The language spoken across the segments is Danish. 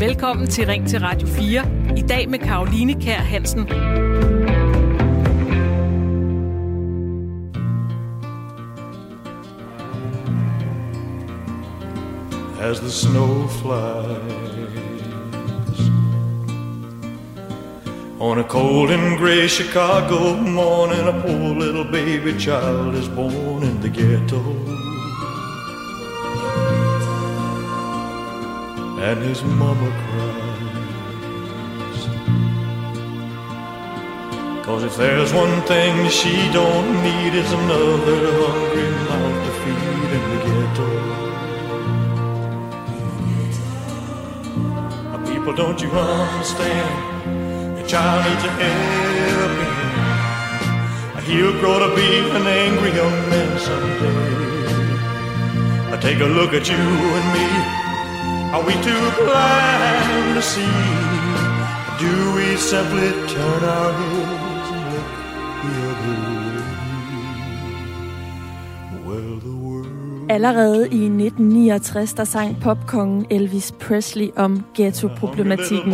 Velkommen til Ring til Radio 4. I dag med Karoline Kær Hansen. as the snow flies. On a cold and gray Chicago morning, a poor little baby child is born in the ghetto. And his mama cries. Cause if there's one thing she don't need, it's another hungry mouth to feed in the ghetto. People, don't you understand? Your child needs a helping hand. He'll grow to be an angry young man someday. I take a look at you and me. Are we too blind to see? Do we simply turn our heads and look the other way? Well, the world. Allerede i 1969, der sang popkongen Elvis Presley om ghetto-problematikken.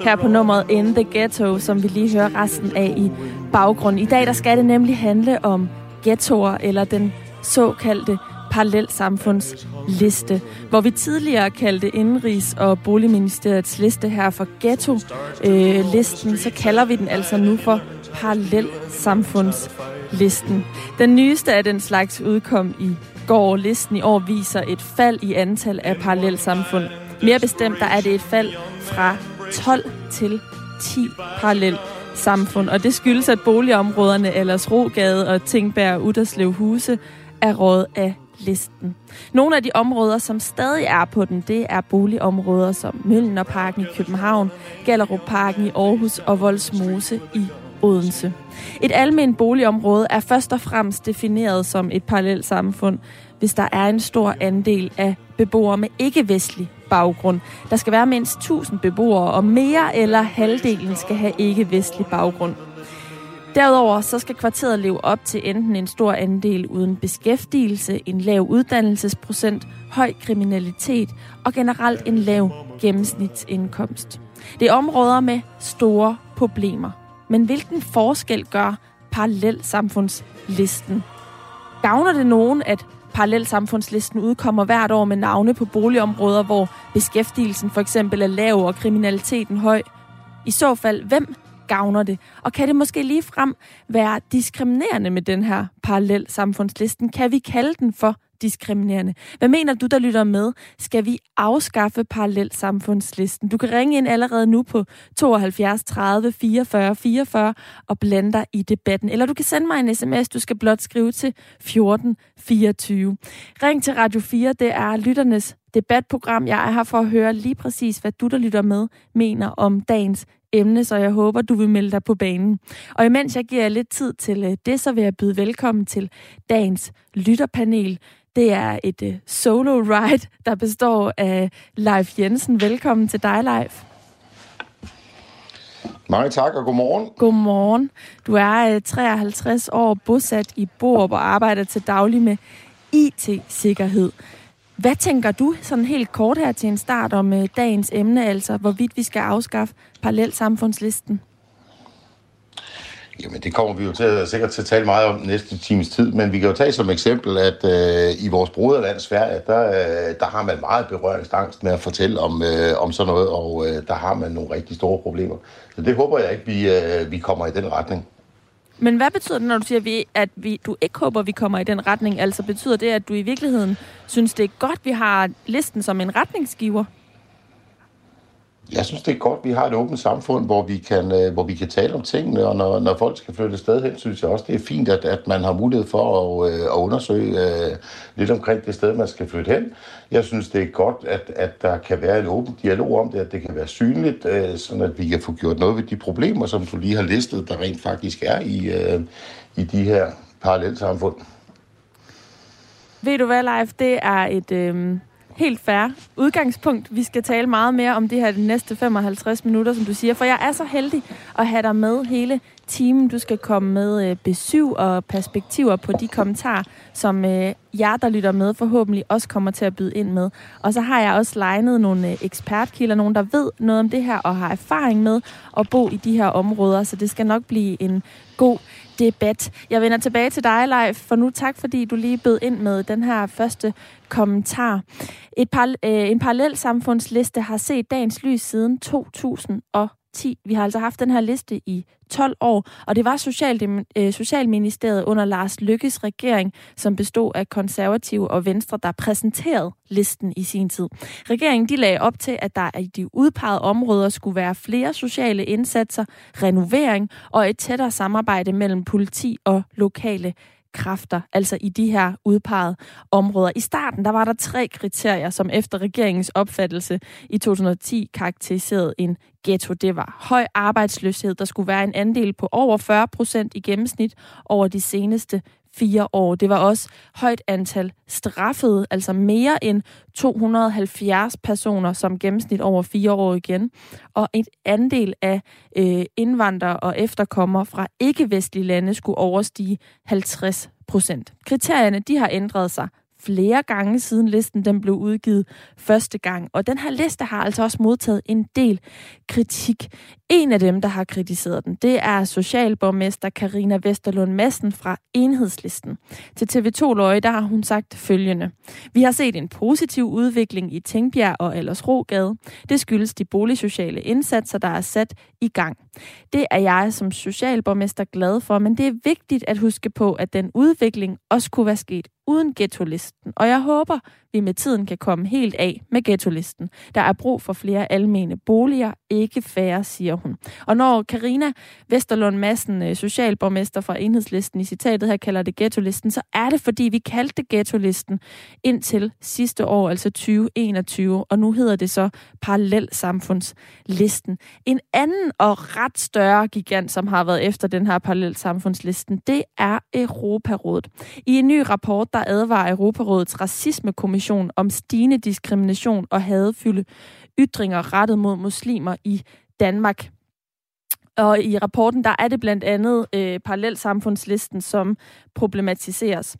Her på nummeret In the Ghetto, som vi lige hører resten af i baggrund. I dag der skal det nemlig handle om ghettoer, eller den såkaldte parallelsamfundsliste, hvor vi tidligere kaldte Indenrigs- og Boligministeriets liste her for ghetto-listen, øh, så kalder vi den altså nu for parallelsamfundslisten. Den nyeste af den slags udkom i går. Listen i år viser et fald i antal af parallelsamfund. Mere bestemt, der er det et fald fra 12 til 10 parallel samfund, og det skyldes, at boligområderne ellers Rogade og Tingberg og Uderslev Huse er råd af listen. Nogle af de områder, som stadig er på den, det er boligområder som Møllerparken i København, Gallerupparken i Aarhus og Voldsmose i Odense. Et almindeligt boligområde er først og fremmest defineret som et parallelt samfund, hvis der er en stor andel af beboere med ikke-vestlig baggrund. Der skal være mindst 1000 beboere, og mere eller halvdelen skal have ikke-vestlig baggrund. Derudover så skal kvarteret leve op til enten en stor andel uden beskæftigelse, en lav uddannelsesprocent, høj kriminalitet og generelt en lav gennemsnitsindkomst. Det er områder med store problemer. Men hvilken forskel gør parallelsamfundslisten? Gavner det nogen, at parallelsamfundslisten udkommer hvert år med navne på boligområder, hvor beskæftigelsen for eksempel er lav og kriminaliteten høj? I så fald, hvem gavner det? Og kan det måske lige frem være diskriminerende med den her parallelsamfundslisten? Kan vi kalde den for diskriminerende. Hvad mener du, der lytter med? Skal vi afskaffe parallelsamfundslisten? Du kan ringe ind allerede nu på 72 30 44 44 og blande dig i debatten. Eller du kan sende mig en sms. Du skal blot skrive til 14 24. Ring til Radio 4. Det er lytternes debatprogram. Jeg er her for at høre lige præcis, hvad du, der lytter med, mener om dagens emne, så jeg håber, du vil melde dig på banen. Og imens jeg giver lidt tid til øh, det, så vil jeg byde velkommen til dagens lytterpanel. Det er et uh, solo ride, der består af Leif Jensen. Velkommen til dig, Leif. Mange tak, og godmorgen. Godmorgen. Du er uh, 53 år bosat i Borup og arbejder til daglig med IT-sikkerhed. Hvad tænker du sådan helt kort her til en start om øh, dagens emne, altså hvorvidt vi skal afskaffe parallelsamfundslisten? Jamen, det kommer vi jo til at, sikkert til at tale meget om næste times tid, men vi kan jo tage som eksempel, at øh, i vores broderland Sverige, der, øh, der har man meget berøringsangst med at fortælle om, øh, om sådan noget, og øh, der har man nogle rigtig store problemer. Så det håber jeg ikke, vi, øh, vi kommer i den retning. Men hvad betyder det, når du siger, at vi, du ikke håber, vi kommer i den retning? Altså betyder det, at du i virkeligheden synes, det er godt, vi har listen som en retningsgiver? Jeg synes, det er godt, at vi har et åbent samfund, hvor vi kan, øh, hvor vi kan tale om tingene, og når, når folk skal flytte sted hen, synes jeg også, det er fint, at, at man har mulighed for at, øh, at undersøge uh, lidt omkring det sted, man skal flytte hen. Jeg synes, det er godt, at, at der kan være en åben dialog om det, at det kan være synligt, uh, sådan at vi kan få gjort noget ved de problemer, som du lige har listet, der rent faktisk er i, uh, i de her parallelsamfund. Ved du hvad, Leif? Det er et... Øh helt fair udgangspunkt. Vi skal tale meget mere om det her de næste 55 minutter, som du siger, for jeg er så heldig at have dig med hele time. Du skal komme med øh, besøg og perspektiver på de kommentarer, som øh, jer, der lytter med, forhåbentlig også kommer til at byde ind med. Og så har jeg også legnet nogle øh, ekspertkilder, nogen der ved noget om det her og har erfaring med at bo i de her områder, så det skal nok blive en god debat. Jeg vender tilbage til dig, Leif, for nu tak, fordi du lige bød ind med den her første kommentar. Et par, øh, en parallel samfundsliste har set dagens lys siden 2000 og 10. Vi har altså haft den her liste i 12 år, og det var Social, øh, Socialministeriet under Lars Lykkes regering, som bestod af konservative og venstre, der præsenterede listen i sin tid. Regeringen de lagde op til, at der i de udpegede områder skulle være flere sociale indsatser, renovering og et tættere samarbejde mellem politi og lokale kræfter, altså i de her udpegede områder. I starten der var der tre kriterier, som efter regeringens opfattelse i 2010 karakteriserede en ghetto. Det var høj arbejdsløshed, der skulle være en andel på over 40 procent i gennemsnit over de seneste fire år. Det var også højt antal straffede, altså mere end 270 personer som gennemsnit over fire år igen. Og et andel af øh, indvandrere og efterkommere fra ikke-vestlige lande skulle overstige 50 procent. Kriterierne de har ændret sig flere gange siden listen den blev udgivet første gang. Og den her liste har altså også modtaget en del kritik. En af dem, der har kritiseret den, det er socialborgmester Karina Vesterlund Madsen fra Enhedslisten. Til TV2 Løje, der har hun sagt følgende. Vi har set en positiv udvikling i Tænkbjerg og Aldersrogade. Det skyldes de boligsociale indsatser, der er sat i gang. Det er jeg som socialborgmester glad for, men det er vigtigt at huske på, at den udvikling også kunne være sket uden ghetto-listen. Og jeg håber, vi med tiden kan komme helt af med ghetto-listen. Der er brug for flere almene boliger, ikke færre, siger hun. Og når Karina Vesterlund Madsen, øh, socialborgmester fra Enhedslisten, i citatet her kalder det ghetto-listen, så er det, fordi vi kaldte det ghetto-listen indtil sidste år, altså 2021, og nu hedder det så parallelsamfundslisten. En anden og ret større gigant, som har været efter den her parallelsamfundslisten, det er Europarådet. I en ny rapport, der advarer Europarådets racismekommission om stigende diskrimination og hadefylde ytringer rettet mod muslimer i Danmark. Og i rapporten der er det blandt andet øh, parallelsamfundslisten, som problematiseres.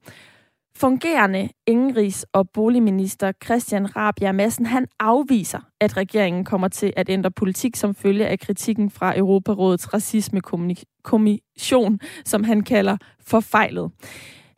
Fungerende indenrigs- og boligminister Christian Rabia Madsen, han afviser, at regeringen kommer til at ændre politik som følge af kritikken fra Europarådets racismekommission, som han kalder forfejlet.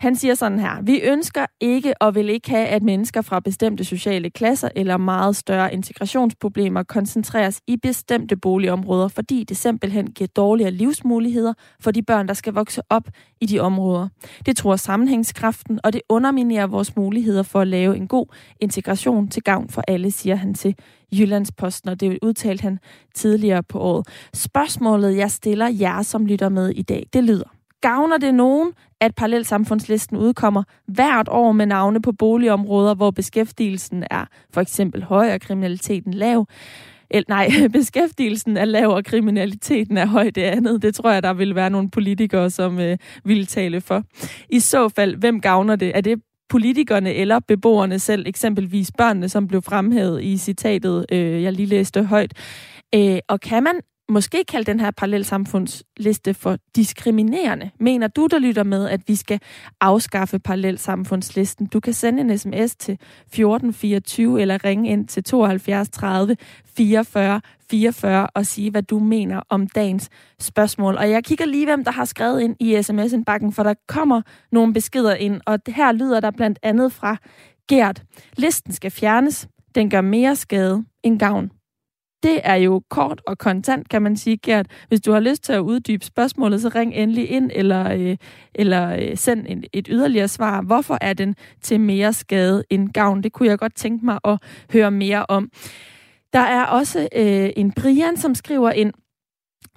Han siger sådan her, vi ønsker ikke og vil ikke have, at mennesker fra bestemte sociale klasser eller meget større integrationsproblemer koncentreres i bestemte boligområder, fordi det simpelthen giver dårligere livsmuligheder for de børn, der skal vokse op i de områder. Det tror sammenhængskraften, og det underminerer vores muligheder for at lave en god integration til gavn for alle, siger han til Jyllandsposten, og det udtalte han tidligere på året. Spørgsmålet, jeg stiller jer, som lytter med i dag, det lyder. Gavner det nogen, at parallelsamfundslisten udkommer hvert år med navne på boligområder, hvor beskæftigelsen er for eksempel høj og kriminaliteten lav? Eller, nej, beskæftigelsen er lav og kriminaliteten er høj, det andet. Det tror jeg, der vil være nogle politikere, som øh, vil tale for. I så fald, hvem gavner det? Er det politikerne eller beboerne selv, eksempelvis børnene, som blev fremhævet i citatet, øh, jeg lige læste højt. Øh, og kan man måske kalde den her parallelsamfundsliste for diskriminerende. Mener du, der lytter med, at vi skal afskaffe parallelsamfundslisten? Du kan sende en sms til 1424 eller ringe ind til 72 30 44 44 og sige, hvad du mener om dagens spørgsmål. Og jeg kigger lige, hvem der har skrevet ind i sms-indbakken, for der kommer nogle beskeder ind, og her lyder der blandt andet fra Gert. Listen skal fjernes. Den gør mere skade end gavn. Det er jo kort og kontant, kan man sige, Gert. Hvis du har lyst til at uddybe spørgsmålet, så ring endelig ind, eller, øh, eller øh, send en, et yderligere svar. Hvorfor er den til mere skade end gavn? Det kunne jeg godt tænke mig at høre mere om. Der er også øh, en Brian, som skriver ind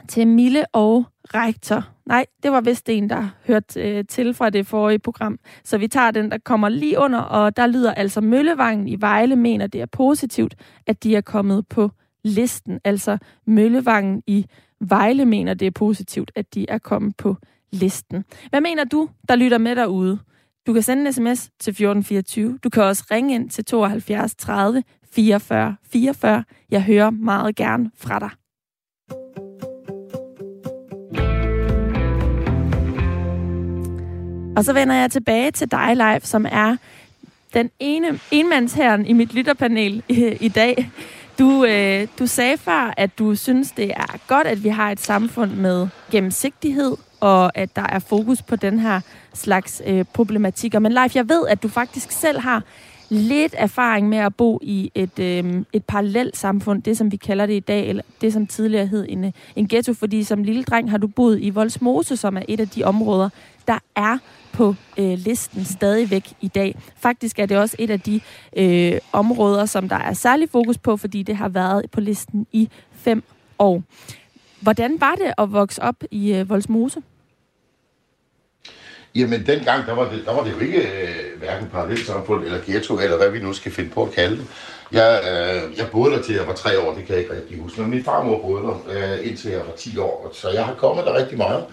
til Mille og rektor. Nej, det var vist en, der hørte øh, til fra det forrige program. Så vi tager den, der kommer lige under, og der lyder altså Møllevangen i Vejle mener, det er positivt, at de er kommet på listen. Altså Møllevangen i Vejle mener, det er positivt, at de er kommet på listen. Hvad mener du, der lytter med derude? Du kan sende en sms til 1424. Du kan også ringe ind til 72 30 44 44. Jeg hører meget gerne fra dig. Og så vender jeg tilbage til dig, live, som er den ene enmandsherren i mit lytterpanel i, i dag. Du, øh, du sagde før, at du synes, det er godt, at vi har et samfund med gennemsigtighed, og at der er fokus på den her slags øh, problematikker. Men Leif, jeg ved, at du faktisk selv har lidt erfaring med at bo i et, øh, et parallelt samfund, det som vi kalder det i dag, eller det som tidligere hed en, øh, en ghetto, fordi som lille dreng har du boet i Voldsmose, som er et af de områder, der er på øh, listen stadigvæk i dag. Faktisk er det også et af de øh, områder, som der er særlig fokus på, fordi det har været på listen i fem år. Hvordan var det at vokse op i øh, Voldsmose? Jamen, dengang, der var det, der var det jo ikke øh, hverken parallelsamfund eller ghetto, eller hvad vi nu skal finde på at kalde det. Jeg, øh, jeg boede der til jeg var tre år, det kan jeg ikke rigtig huske, men min farmor boede der øh, indtil jeg var 10 år, så jeg har kommet der rigtig meget.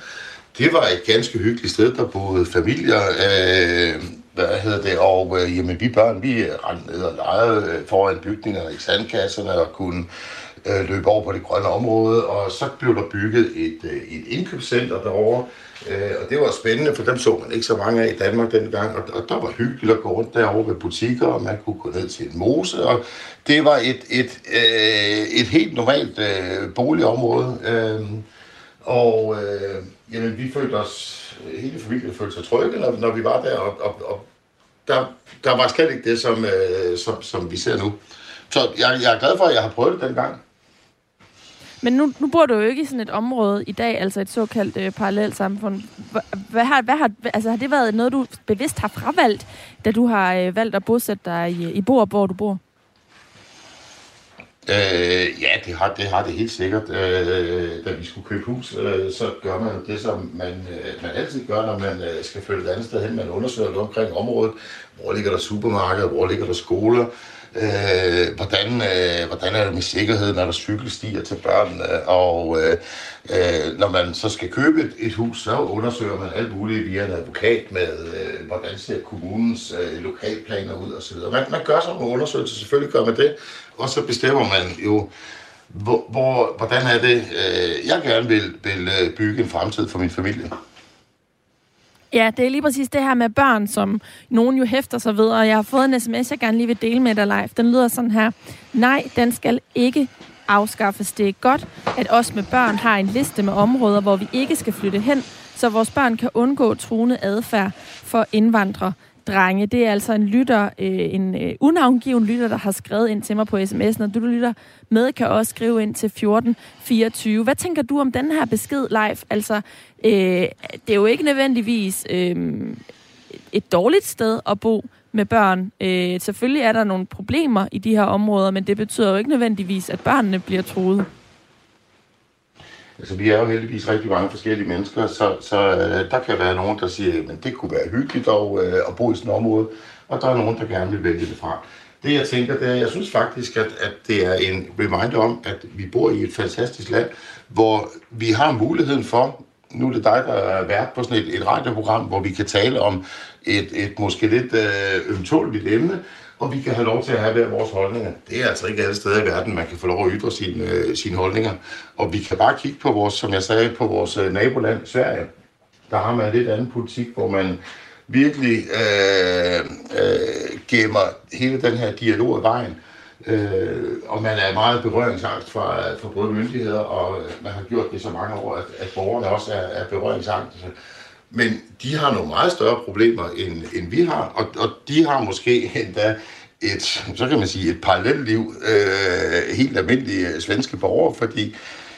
Det var et ganske hyggeligt sted, der boede familier, øh, hvad hedder det, og øh, jamen, vi børn, vi øh, rendte ned og legede øh, foran bygningerne i sandkasserne og kunne øh, løbe over på det grønne område, og så blev der bygget et, øh, et indkøbscenter derovre, øh, og det var spændende, for dem så man ikke så mange af i Danmark dengang, og, og der var hyggeligt at gå rundt derovre ved butikker, og man kunne gå ned til en mose, og det var et, et, øh, et helt normalt øh, boligområde, øh, og øh, jamen, vi følte os, øh, hele familien følte sig trygge, når, når vi var der, og, og, og der, der var slet ikke det, som, øh, som, som vi ser nu. Så jeg, jeg er glad for, at jeg har prøvet det dengang. Men nu, nu bor du jo ikke i sådan et område i dag, altså et såkaldt øh, parallelt samfund. Hvad har, hvad har, altså, har det været noget, du bevidst har fravalgt, da du har øh, valgt at bosætte dig i, i Bor, hvor du bor? Øh, ja, det har, det har det helt sikkert. Øh, da vi skulle købe hus, øh, så gør man det, som man, øh, man altid gør, når man øh, skal flytte et andet sted hen. Man undersøger noget omkring området. Hvor ligger der supermarkeder? Hvor ligger der skoler? øh, hvordan, øh, hvordan er det med sikkerheden, Er der cykelstier til børnene, og øh, øh, når man så skal købe et, et hus, så undersøger man alt muligt via en advokat med, øh, hvordan ser kommunens øh, lokalplaner ud osv. Man, man gør sådan nogle undersøgelser, selvfølgelig gør man det, og så bestemmer man jo, hvor, hvor, hvordan er det, øh, jeg gerne vil, vil øh, bygge en fremtid for min familie. Ja, det er lige præcis det her med børn, som nogen jo hæfter sig ved, og jeg har fået en sms, jeg gerne lige vil dele med dig live. Den lyder sådan her. Nej, den skal ikke afskaffes. Det er godt, at os med børn har en liste med områder, hvor vi ikke skal flytte hen, så vores børn kan undgå truende adfærd for indvandrere drenge. Det er altså en lytter, øh, en øh, unavngiven lytter, der har skrevet ind til mig på sms'en, og du, du lytter med, kan også skrive ind til 1424. Hvad tænker du om den her besked live? Altså, øh, det er jo ikke nødvendigvis øh, et dårligt sted at bo med børn. Øh, selvfølgelig er der nogle problemer i de her områder, men det betyder jo ikke nødvendigvis, at børnene bliver truet. Altså, vi er jo heldigvis rigtig mange forskellige mennesker, så, så øh, der kan være nogen, der siger, at det kunne være hyggeligt dog, øh, at bo i sådan et område, og der er nogen, der gerne vil vælge det fra. Det jeg tænker, det er, jeg synes faktisk, at, at det er en reminder om, at vi bor i et fantastisk land, hvor vi har muligheden for, nu er det dig, der er vært på sådan et, et radioprogram, hvor vi kan tale om et, et måske lidt øh, ømtåligt emne, og vi kan have lov til at have hver vores holdninger. Det er altså ikke alle steder i verden, man kan få lov at ytre sine, øh, sine holdninger. Og vi kan bare kigge på vores, som jeg sagde, på vores øh, naboland, Sverige. Der har man en lidt anden politik, hvor man virkelig øh, øh, gemmer hele den her dialog i vejen. Øh, og man er meget berøringsangst for, for både myndigheder, og øh, man har gjort det så mange år, at, at borgerne også er, er berøringsangst. Men de har nogle meget større problemer, end, end vi har, og, og de har måske endda et, så kan man sige, et parallelt liv, øh, helt almindelige øh, svenske borgere, fordi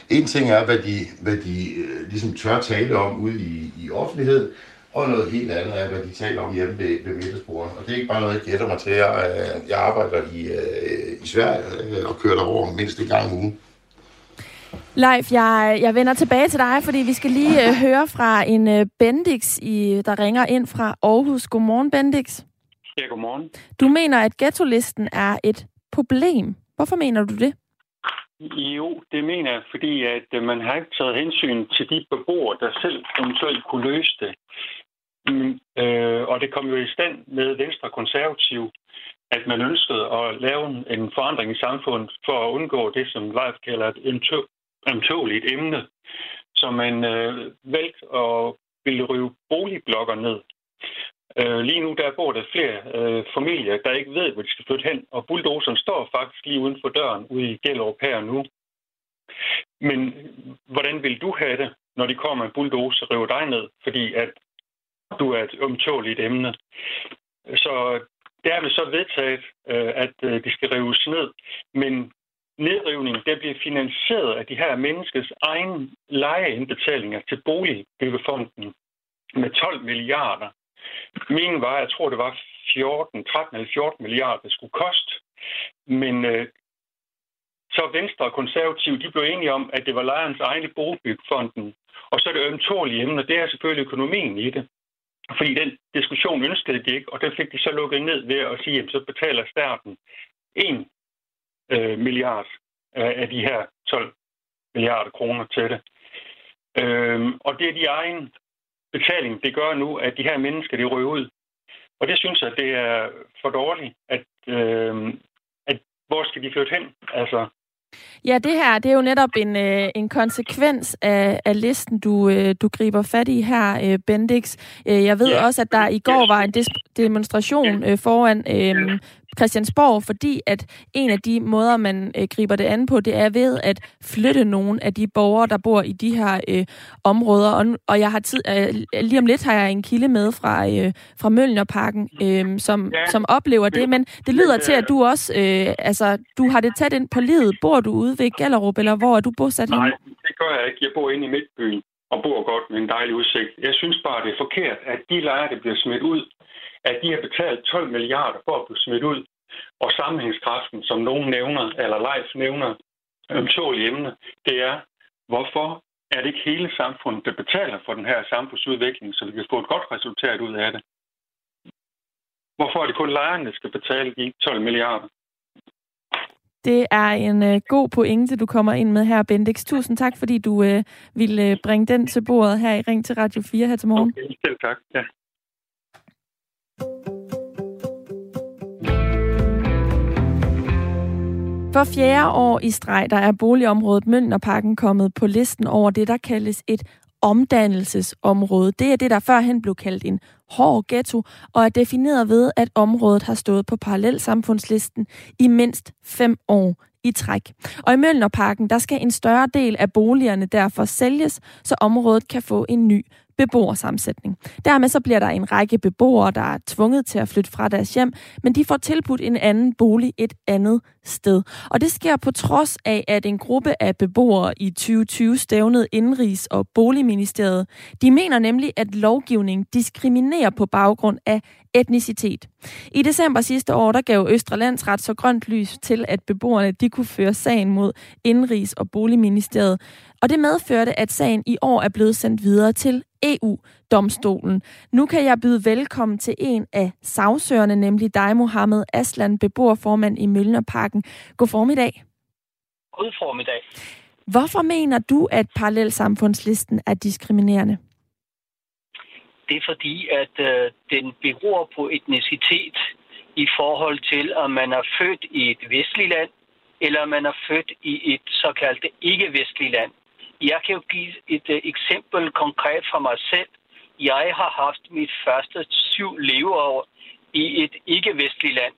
en ting er, hvad de, hvad de øh, ligesom tør tale om ude i, i offentlighed, og noget helt andet er, hvad de taler om hjemme ved, ved middagsbordet. Og det er ikke bare noget, jeg gætter mig til. Jeg, øh, jeg arbejder i, øh, i Sverige øh, og kører derover mindst en gang om ugen. Leif, jeg, jeg vender tilbage til dig, fordi vi skal lige øh, høre fra en øh, Bendix, i, der ringer ind fra Aarhus. Godmorgen, Bendix. Ja, godmorgen. Du mener, at ghetto-listen er et problem. Hvorfor mener du det? Jo, det mener jeg, fordi at øh, man har ikke taget hensyn til de beboere, der selv eventuelt kunne løse det. Mm, øh, og det kom jo i stand med Venstre Konservativ, at man ønskede at lave en forandring i samfundet for at undgå det, som Leif kalder et ømtåligt emne, så man øh, valgte at ville rive boligblokker ned. Øh, lige nu der bor der flere øh, familier, der ikke ved, hvor de skal flytte hen, og bulldozeren står faktisk lige uden for døren ude i Gellerup her nu. Men hvordan vil du have det, når de kommer en bulldozer og river dig ned, fordi at du er et ømtåligt emne? Så der er vi så vedtaget, øh, at øh, de skal rives ned. Men nedrivningen der bliver finansieret af de her menneskes egen lejeindbetalinger til boligbyggefonden med 12 milliarder. Min var, jeg tror, det var 14, 13 eller 14 milliarder, det skulle koste. Men øh, så Venstre og Konservative, de blev enige om, at det var lejernes egen boligbyggefonden. Og så er det ømtålige emne, det er selvfølgelig økonomien i det. Fordi den diskussion ønskede de ikke, og den fik de så lukket ned ved at sige, at så betaler staten 1 øh, milliard af de her 12 milliarder kroner til det. Øh, og det er de egen betaling, det gør nu, at de her mennesker, de røver ud. Og det synes jeg, det er for dårligt, at, øh, at hvor skal de flytte hen? Altså, Ja, det her det er jo netop en, øh, en konsekvens af, af listen, du, øh, du griber fat i her, øh, Bendix. Øh, jeg ved yeah. også, at der i går var en demonstration øh, foran øh, Christiansborg, fordi at en af de måder, man øh, griber det an på, det er ved at flytte nogle af de borgere, der bor i de her øh, områder. Og, og jeg har tid, øh, lige om lidt har jeg en kilde med fra, øh, fra Mølnerparken, øh, som, ja. som oplever det, men det lyder til, at du også, øh, altså, du har det tæt ind på livet. Bor du ude ved Gellerup, eller hvor er du bosat Nej, det gør jeg ikke. Jeg bor inde i Midtbyen og bor godt med en dejlig udsigt. Jeg synes bare, det er forkert, at de lejre, der bliver smidt ud, at de har betalt 12 milliarder for at blive smidt ud. Og sammenhængskraften, som nogen nævner, eller Leif nævner, ømtålige emne, det er, hvorfor er det ikke hele samfundet, der betaler for den her samfundsudvikling, så vi kan få et godt resultat ud af det? Hvorfor er det kun lejerne, der skal betale de 12 milliarder? Det er en uh, god pointe, du kommer ind med her, Bendix. Tusind tak, fordi du uh, ville uh, bringe den til bordet her i Ring til Radio 4 her til morgen. Okay, selv tak. Ja. For fjerde år i streg, der er boligområdet Mønderparken kommet på listen over det, der kaldes et omdannelsesområde. Det er det, der førhen blev kaldt en hård ghetto, og er defineret ved, at området har stået på parallelsamfundslisten i mindst fem år i træk. Og i Mølnerparken, der skal en større del af boligerne derfor sælges, så området kan få en ny beboersammensætning. Dermed så bliver der en række beboere, der er tvunget til at flytte fra deres hjem, men de får tilbudt en anden bolig et andet sted. Og det sker på trods af, at en gruppe af beboere i 2020 stævnede Indrigs- og Boligministeriet. De mener nemlig, at lovgivningen diskriminerer på baggrund af etnicitet. I december sidste år, der gav Østre Landsret så grønt lys til, at beboerne de kunne føre sagen mod Indrigs- og Boligministeriet. Og det medførte, at sagen i år er blevet sendt videre til EU-domstolen. Nu kan jeg byde velkommen til en af sagsøgerne, nemlig dig, Mohammed Aslan, beboerformand i Mølnerparken. God formiddag. God formiddag. Hvorfor mener du, at parallelsamfundslisten er diskriminerende? Det er fordi, at øh, den beror på etnicitet i forhold til, om man er født i et vestligt land, eller man er født i et såkaldt ikke-vestligt land. Jeg kan jo give et uh, eksempel konkret fra mig selv. Jeg har haft mit første syv leveår i et ikke-vestligt land.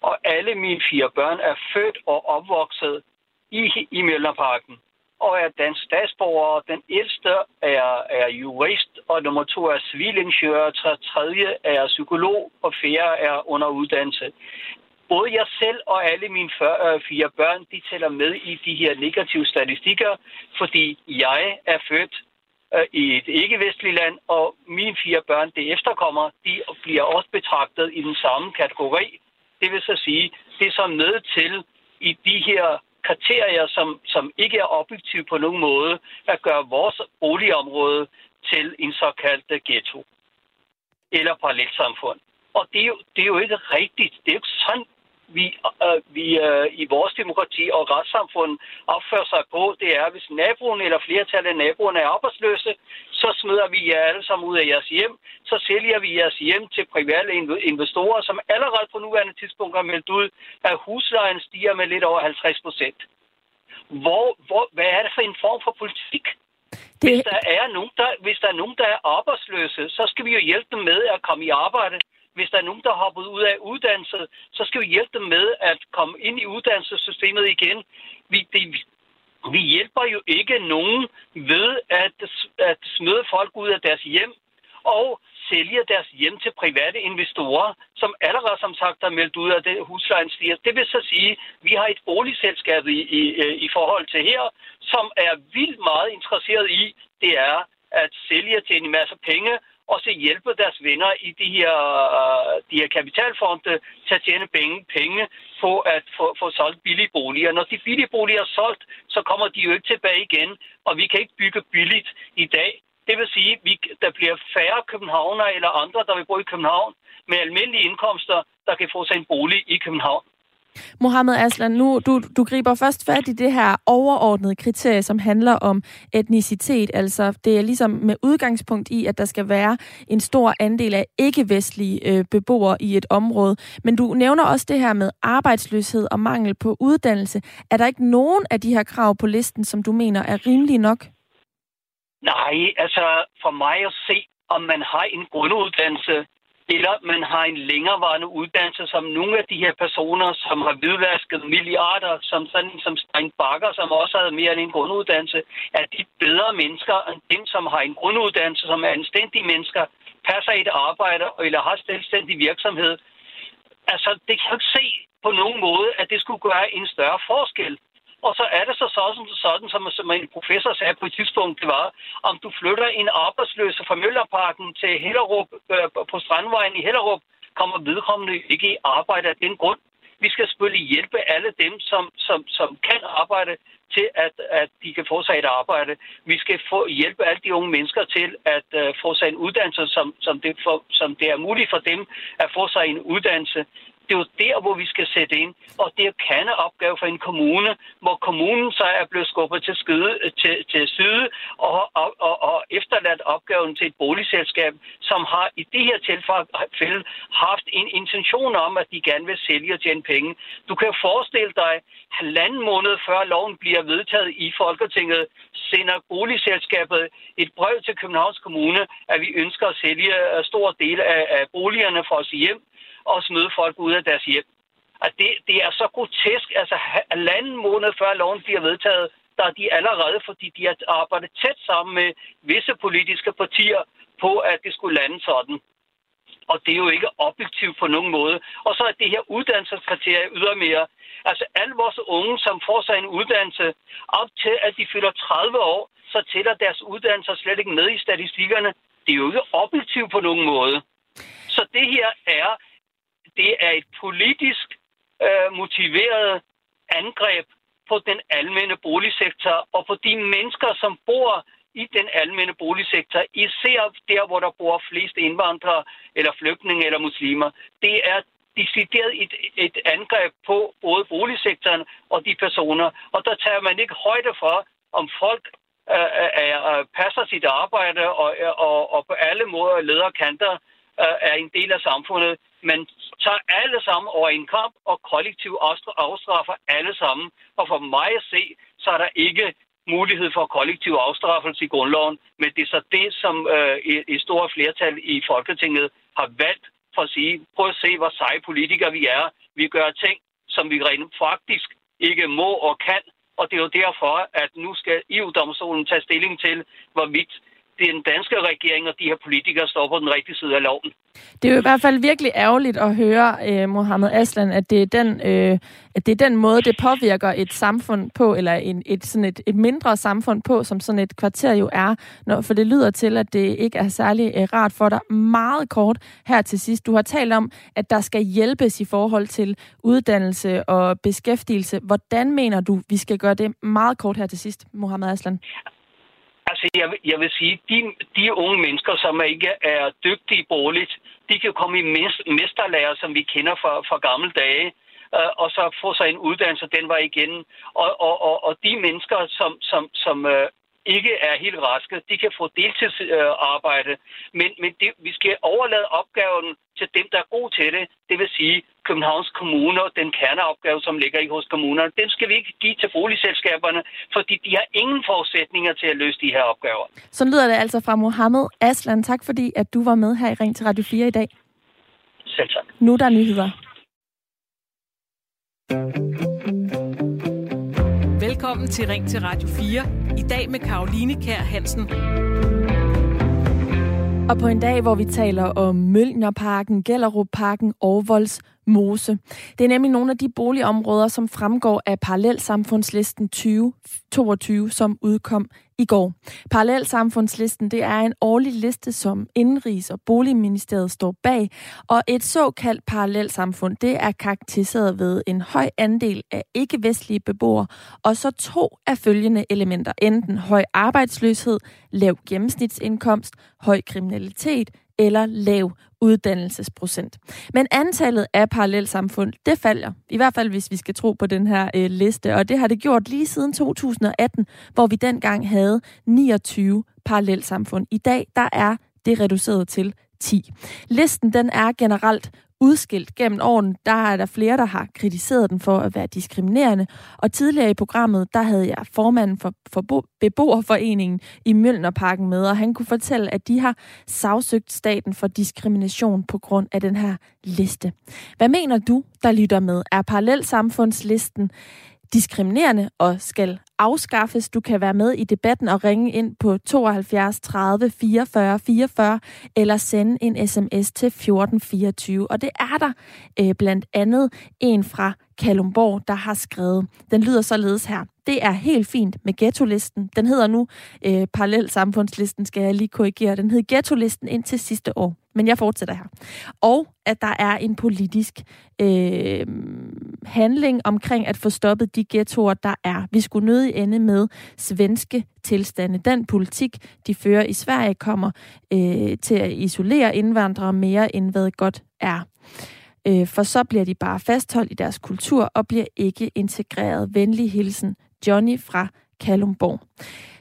Og alle mine fire børn er født og opvokset i, i Møllerparken og er dansk statsborger. Den ældste er, er jurist, og nummer to er civilingeniør, tredje er psykolog, og fjerde er under uddannelse både jeg selv og alle mine øh, fire børn, de tæller med i de her negative statistikker, fordi jeg er født øh, i et ikke-vestligt land, og mine fire børn, det efterkommer, de bliver også betragtet i den samme kategori. Det vil så sige, det er så med til i de her kriterier, som, som ikke er objektive på nogen måde, at gøre vores boligområde til en såkaldt ghetto eller parallelsamfund. Og det er, jo, det er jo ikke rigtigt. Det er jo ikke sådan, vi, øh, vi øh, i vores demokrati og retssamfund opfører sig på, det er, hvis naboen eller flertallet af naboerne er arbejdsløse, så smider vi jer alle sammen ud af jeres hjem, så sælger vi jeres hjem til private investorer, som allerede på nuværende tidspunkt har meldt ud, at huslejen stiger med lidt over 50 procent. Hvor, hvor, hvad er det for en form for politik? Det... Hvis, der er nogen, der, hvis der er nogen, der er arbejdsløse, så skal vi jo hjælpe dem med at komme i arbejde. Hvis der er nogen, der har hoppet ud af uddannelse, så skal vi hjælpe dem med at komme ind i uddannelsessystemet igen. Vi, det, vi hjælper jo ikke nogen ved at, at smide folk ud af deres hjem og sælge deres hjem til private investorer, som allerede som sagt har meldt ud af det huslejen stiger. Det vil så sige, at vi har et boligselskab i, i, i forhold til her, som er vildt meget interesseret i, det er at sælge til en masse penge, og så hjælpe deres venner i de her, øh, de her kapitalfonde til at tjene penge, penge på at få, få solgt billige boliger. Når de billige boliger er solgt, så kommer de jo ikke tilbage igen, og vi kan ikke bygge billigt i dag. Det vil sige, at der bliver færre københavnere eller andre, der vil bo i København med almindelige indkomster, der kan få sig en bolig i København. Mohammed Aslan, nu du, du griber først fat i det her overordnede kriterie, som handler om etnicitet. Altså, det er ligesom med udgangspunkt i, at der skal være en stor andel af ikke-vestlige øh, beboere i et område. Men du nævner også det her med arbejdsløshed og mangel på uddannelse. Er der ikke nogen af de her krav på listen, som du mener er rimelige nok? Nej, altså for mig at se, om man har en grunduddannelse, eller man har en længerevarende uddannelse, som nogle af de her personer, som har hvidvasket milliarder, som sådan som Stein Bakker, som også havde mere end en grunduddannelse, er de bedre mennesker end dem, som har en grunduddannelse, som er anstændige mennesker, passer i et arbejde eller har selvstændig virksomhed. Altså, det kan jeg ikke se på nogen måde, at det skulle gøre en større forskel. Og så er det så sådan, sådan som, som en professor sagde på et tidspunkt, det var, om du flytter en arbejdsløs fra Møllerparken til Hellerup, øh, på Strandvejen i Hellerup, kommer vedkommende ikke i arbejde af den grund. Vi skal selvfølgelig hjælpe alle dem, som, som, som kan arbejde, til at, at de kan få sig et arbejde. Vi skal få hjælpe alle de unge mennesker til at uh, få sig en uddannelse, som, som, det for, som det er muligt for dem at få sig en uddannelse det er jo der, hvor vi skal sætte ind. Og det er jo opgave for en kommune, hvor kommunen så er blevet skubbet til, skyde, til, til side og, og, og, og efterladt opgaven til et boligselskab, som har i det her tilfælde haft en intention om, at de gerne vil sælge og tjene penge. Du kan forestille dig, halvanden måned før loven bliver vedtaget i Folketinget, sender boligselskabet et brev til Københavns Kommune, at vi ønsker at sælge øh, stor del af, af boligerne for os hjem og smide folk ud af deres hjem. At det, det er så grotesk. Altså, halvanden måned før loven bliver vedtaget, der er de allerede, fordi de har arbejdet tæt sammen med visse politiske partier på, at det skulle lande sådan. Og det er jo ikke objektivt på nogen måde. Og så er det her uddannelseskriterie ydermere. Altså alle vores unge, som får sig en uddannelse, op til at de fylder 30 år, så tæller deres uddannelser slet ikke med i statistikkerne. Det er jo ikke objektivt på nogen måde. Så det her er det er et politisk øh, motiveret angreb på den almene boligsektor og på de mennesker, som bor i den almene boligsektor, især der, hvor der bor flest indvandrere eller flygtninge eller muslimer. Det er decideret et, et angreb på både boligsektoren og de personer. Og der tager man ikke højde for, om folk øh, øh, øh passer sit arbejde og, øh, og, og på alle måder leder kanter øh, er en del af samfundet. Man tager alle sammen over en kamp og kollektiv afstraffer alle sammen. Og for mig at se, så er der ikke mulighed for kollektiv afstraffelse i grundloven, men det er så det, som øh, et stort flertal i Folketinget har valgt for at sige, prøv at se, hvor seje politikere vi er. Vi gør ting, som vi rent faktisk ikke må og kan, og det er jo derfor, at nu skal EU-domstolen tage stilling til, hvorvidt den danske regering og de her politikere står på den rigtige side af loven. Det er jo i hvert fald virkelig ærgerligt at høre, eh, Mohammed Aslan, at det, er den, øh, at det er den måde, det påvirker et samfund på, eller en, et, sådan et, et mindre samfund på, som sådan et kvarter jo er. Når, for det lyder til, at det ikke er særlig øh, rart for dig. Meget kort her til sidst. Du har talt om, at der skal hjælpes i forhold til uddannelse og beskæftigelse. Hvordan mener du, vi skal gøre det meget kort her til sidst, Mohammed Aslan? Altså, jeg, jeg vil sige, de, de unge mennesker, som ikke er dygtige borgerligt, de kan komme i mesterlærer, som vi kender fra, fra gamle dage, øh, og så få sig en uddannelse den var igen. Og, og, og, og de mennesker, som, som, som øh, ikke er helt raske, de kan få deltidsarbejde. Øh, men men det, vi skal overlade opgaven til dem, der er gode til det, det vil sige Københavns Kommune og den kerneopgave, som ligger i hos kommunerne, den skal vi ikke give til boligselskaberne, fordi de har ingen forudsætninger til at løse de her opgaver. Så lyder det altså fra Mohammed Aslan. Tak fordi, at du var med her i Ring til Radio 4 i dag. Selv tak. Nu er der nyheder. Velkommen til Ring til Radio 4. I dag med Karoline Kær Hansen. Og på en dag, hvor vi taler om Mølnerparken, Gellerupparken og Volds Mose. Det er nemlig nogle af de boligområder, som fremgår af Parallelsamfundslisten 2022, som udkom i går. Parallelsamfundslisten det er en årlig liste, som Indrigs- og Boligministeriet står bag, og et såkaldt parallelsamfund det er karakteriseret ved en høj andel af ikke-vestlige beboere, og så to af følgende elementer, enten høj arbejdsløshed, lav gennemsnitsindkomst, høj kriminalitet eller lav uddannelsesprocent. Men antallet af parallelsamfund, det falder. I hvert fald, hvis vi skal tro på den her øh, liste. Og det har det gjort lige siden 2018, hvor vi dengang havde 29 parallelsamfund. I dag, der er det reduceret til 10. Listen den er generelt udskilt gennem åren. Der er der flere, der har kritiseret den for at være diskriminerende. Og tidligere i programmet, der havde jeg formanden for, for beboerforeningen i Mølnerparken med, og han kunne fortælle, at de har sagsøgt staten for diskrimination på grund af den her liste. Hvad mener du, der lytter med? Er parallelsamfundslisten diskriminerende og skal afskaffes. Du kan være med i debatten og ringe ind på 72 30 44 44 eller sende en sms til 1424. Og det er der øh, blandt andet en fra Kalumborg, der har skrevet. Den lyder således her. Det er helt fint med ghetto-listen. Den hedder nu øh, Parallelsamfundslisten, skal jeg lige korrigere. Den hed ghetto-listen indtil sidste år. Men jeg fortsætter her. Og at der er en politisk øh, handling omkring at få stoppet de ghettoer, der er. Vi skulle nødig ende med svenske tilstande. Den politik, de fører i Sverige, kommer øh, til at isolere indvandrere mere, end hvad godt er. Øh, for så bliver de bare fastholdt i deres kultur og bliver ikke integreret. Venlig hilsen, Johnny fra Kalumborg.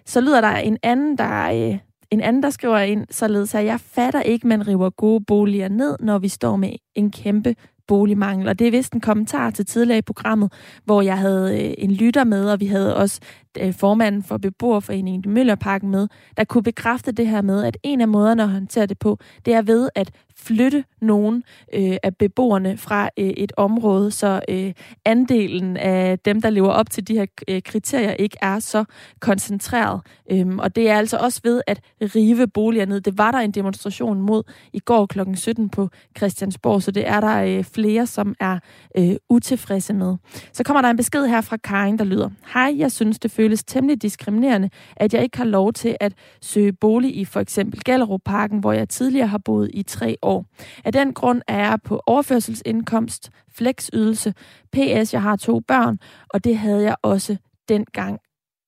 Så lyder der en anden, der, øh, en anden, der skriver ind, således at jeg fatter ikke, man river gode boliger ned, når vi står med en kæmpe boligmangel. Og det er vist en kommentar til tidligere i programmet, hvor jeg havde øh, en lytter med, og vi havde også øh, formanden for beboerforeningen i Møllerparken med, der kunne bekræfte det her med, at en af måderne at håndtere det på, det er ved at flytte nogen øh, af beboerne fra øh, et område, så øh, andelen af dem, der lever op til de her øh, kriterier, ikke er så koncentreret. Øhm, og det er altså også ved at rive boliger ned. Det var der en demonstration mod i går kl. 17 på Christiansborg, så det er der øh, flere, som er øh, utilfredse med. Så kommer der en besked her fra Karin, der lyder, Hej, jeg synes, det føles temmelig diskriminerende, at jeg ikke har lov til at søge bolig i for eksempel Gellerup Parken, hvor jeg tidligere har boet i tre år. Af den grund er jeg på overførselsindkomst, flexydelse, PS, jeg har to børn, og det havde jeg også dengang.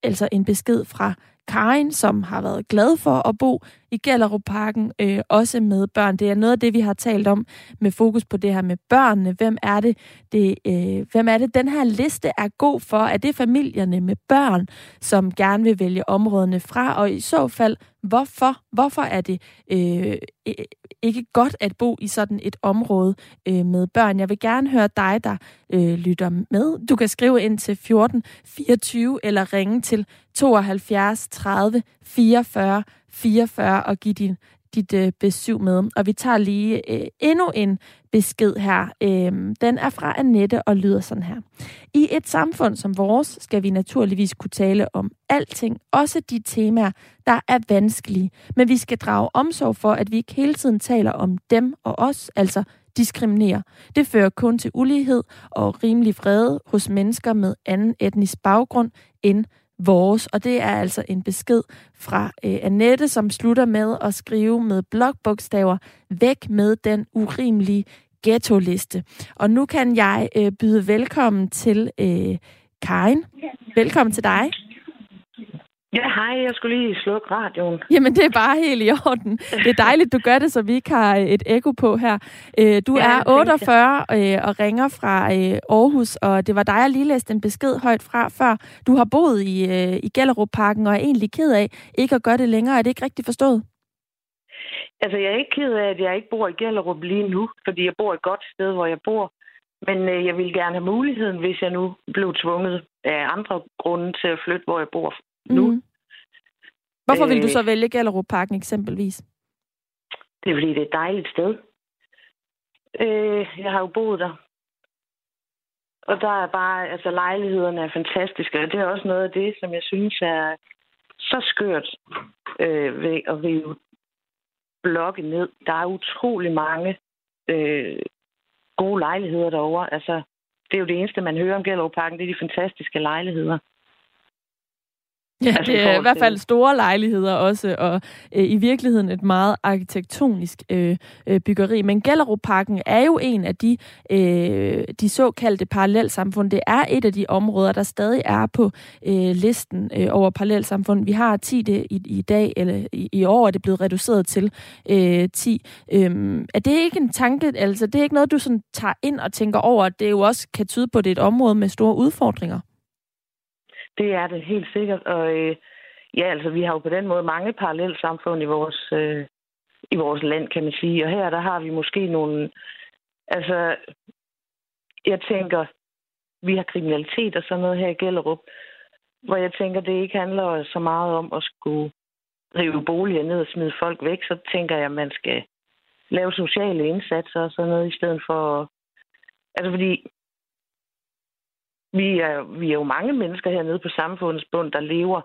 Altså en besked fra Karin, som har været glad for at bo i Gellerup-parken, øh, også med børn. Det er noget af det, vi har talt om med fokus på det her med børnene. Hvem er det, det, øh, hvem er det den her liste er god for? Er det familierne med børn, som gerne vil vælge områdene fra? Og i så fald, hvorfor? Hvorfor er det øh, ikke godt at bo i sådan et område øh, med børn? Jeg vil gerne høre dig, der øh, lytter med. Du kan skrive ind til 14 24 eller ringe til 72 30 44 44 og give din, dit øh, besøg med. Og vi tager lige øh, endnu en besked her. Øh, den er fra Annette og lyder sådan her. I et samfund som vores skal vi naturligvis kunne tale om alting, også de temaer, der er vanskelige. Men vi skal drage omsorg for, at vi ikke hele tiden taler om dem og os, altså diskriminerer. Det fører kun til ulighed og rimelig fred hos mennesker med anden etnisk baggrund end vores. Og det er altså en besked fra øh, Annette, som slutter med at skrive med blokbogstaver væk med den urimelige ghetto-liste. Og nu kan jeg øh, byde velkommen til øh, Karin. Velkommen til dig. Ja, hej. Jeg skulle lige slukke radioen. Jamen, det er bare helt i orden. Det er dejligt, du gør det, så vi ikke har et ekko på her. Øh, du ja, er 48 øh, og ringer fra øh, Aarhus, og det var dig, jeg lige læste en besked højt fra før. Du har boet i, i Gellerup-parken og er egentlig ked af ikke at gøre det længere. Er det ikke rigtigt forstået? Altså, jeg er ikke ked af, at jeg ikke bor i Gellerup lige nu, fordi jeg bor et godt sted, hvor jeg bor. Men øh, jeg ville gerne have muligheden, hvis jeg nu blev tvunget af andre grunde til at flytte, hvor jeg bor nu. Mm. Hvorfor vil du så vælge Gellerup Parken eksempelvis? Det er, fordi det er et dejligt sted. Øh, jeg har jo boet der. Og der er bare, altså lejlighederne er fantastiske, og det er også noget af det, som jeg synes er så skørt øh, ved at rive blokke ned. Der er utrolig mange øh, gode lejligheder derovre. Altså, det er jo det eneste, man hører om Gellerup Parken, det er de fantastiske lejligheder. Ja, altså, det er i hvert fald store lejligheder også, og øh, i virkeligheden et meget arkitektonisk øh, øh, byggeri. Men Gellerup-parken er jo en af de, øh, de såkaldte parallelsamfund. Det er et af de områder, der stadig er på øh, listen øh, over parallelsamfund. Vi har 10 det i, i dag, eller i, i år er det blevet reduceret til øh, 10. Øh, er det ikke en tanke, altså det er ikke noget, du sådan tager ind og tænker over, at det jo også kan tyde på, at det er et område med store udfordringer? Det er det helt sikkert. Og øh, ja, altså, vi har jo på den måde mange parallelle samfund i vores, øh, i vores land, kan man sige. Og her, der har vi måske nogle... Altså, jeg tænker, vi har kriminalitet og sådan noget her i Gellerup, hvor jeg tænker, det ikke handler så meget om at skulle rive boliger ned og smide folk væk, så tænker jeg, at man skal lave sociale indsatser og sådan noget, i stedet for... Altså, fordi vi er, vi er jo mange mennesker hernede på samfundets bund, der lever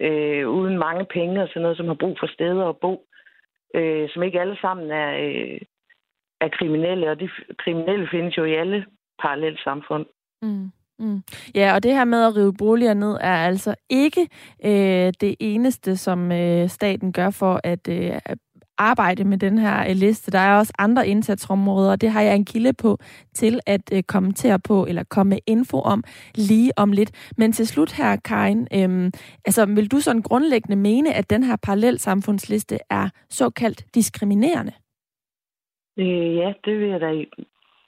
øh, uden mange penge og sådan noget, som har brug for steder at bo, øh, som ikke alle sammen er, øh, er kriminelle, og de kriminelle findes jo i alle parallelt samfund. Mm. Mm. Ja, og det her med at rive boliger ned er altså ikke øh, det eneste, som øh, staten gør for at øh, arbejde med den her øh, liste. Der er også andre indsatsområder, og det har jeg en kilde på til at øh, kommentere på, eller komme med info om lige om lidt. Men til slut her, Karin, øhm, altså vil du sådan grundlæggende mene, at den her parallelsamfundsliste er såkaldt diskriminerende? Øh, ja, det vil jeg da i,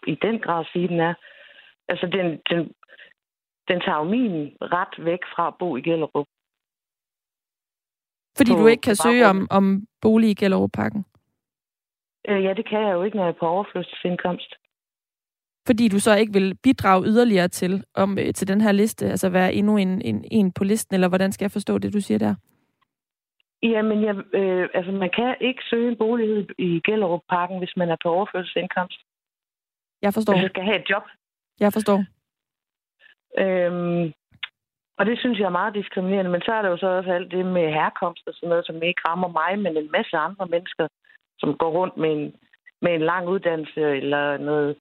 i den grad sige, den er. Altså, den, den, den tager jo min ret væk fra at bo i Gellerup. Fordi på, du ikke kan søge om, om bolig i Gellerup-parken? Øh, ja, det kan jeg jo ikke, når jeg er på overførselsindkomst. Fordi du så ikke vil bidrage yderligere til, om, øh, til den her liste, altså være endnu en, en, en på listen, eller hvordan skal jeg forstå det, du siger der? Jamen, jeg, øh, altså, man kan ikke søge en bolig i Gellerup-parken, hvis man er på overførselsindkomst. Jeg forstår. Man skal have et job. Jeg forstår. Øhm, og det synes jeg er meget diskriminerende. Men så er der jo så også alt det med herkomst og sådan noget, som ikke rammer mig, men en masse andre mennesker, som går rundt med en, med en lang uddannelse eller noget,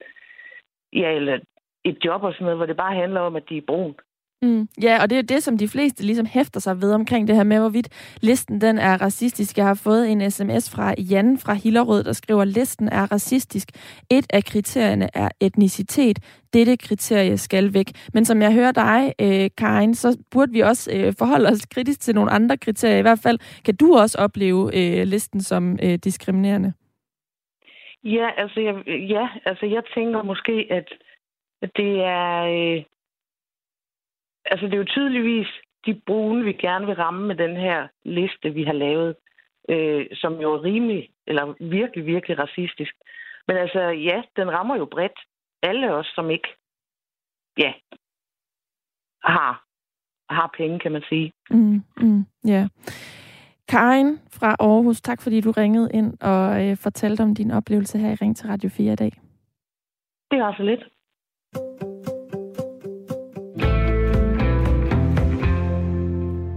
ja, eller et job og sådan noget, hvor det bare handler om, at de er brun. Mm. Ja, og det er det, som de fleste ligesom hæfter sig ved omkring det her med, hvorvidt listen den er racistisk. Jeg har fået en sms fra Jan fra Hillerød, der skriver, at listen er racistisk. Et af kriterierne er etnicitet. Dette kriterie skal væk. Men som jeg hører dig, øh, Karin, så burde vi også øh, forholde os kritisk til nogle andre kriterier. I hvert fald kan du også opleve øh, listen som øh, diskriminerende. Ja, altså jeg, ja, altså jeg tænker måske, at det er... Øh altså det er jo tydeligvis de brune, vi gerne vil ramme med den her liste, vi har lavet, øh, som jo er rimelig, eller virkelig, virkelig racistisk. Men altså, ja, den rammer jo bredt. Alle os, som ikke, ja, har, har penge, kan man sige. Mm, mm, yeah. Karin fra Aarhus, tak fordi du ringede ind og øh, fortalte om din oplevelse her i Ring til Radio 4 i dag. Det er så lidt.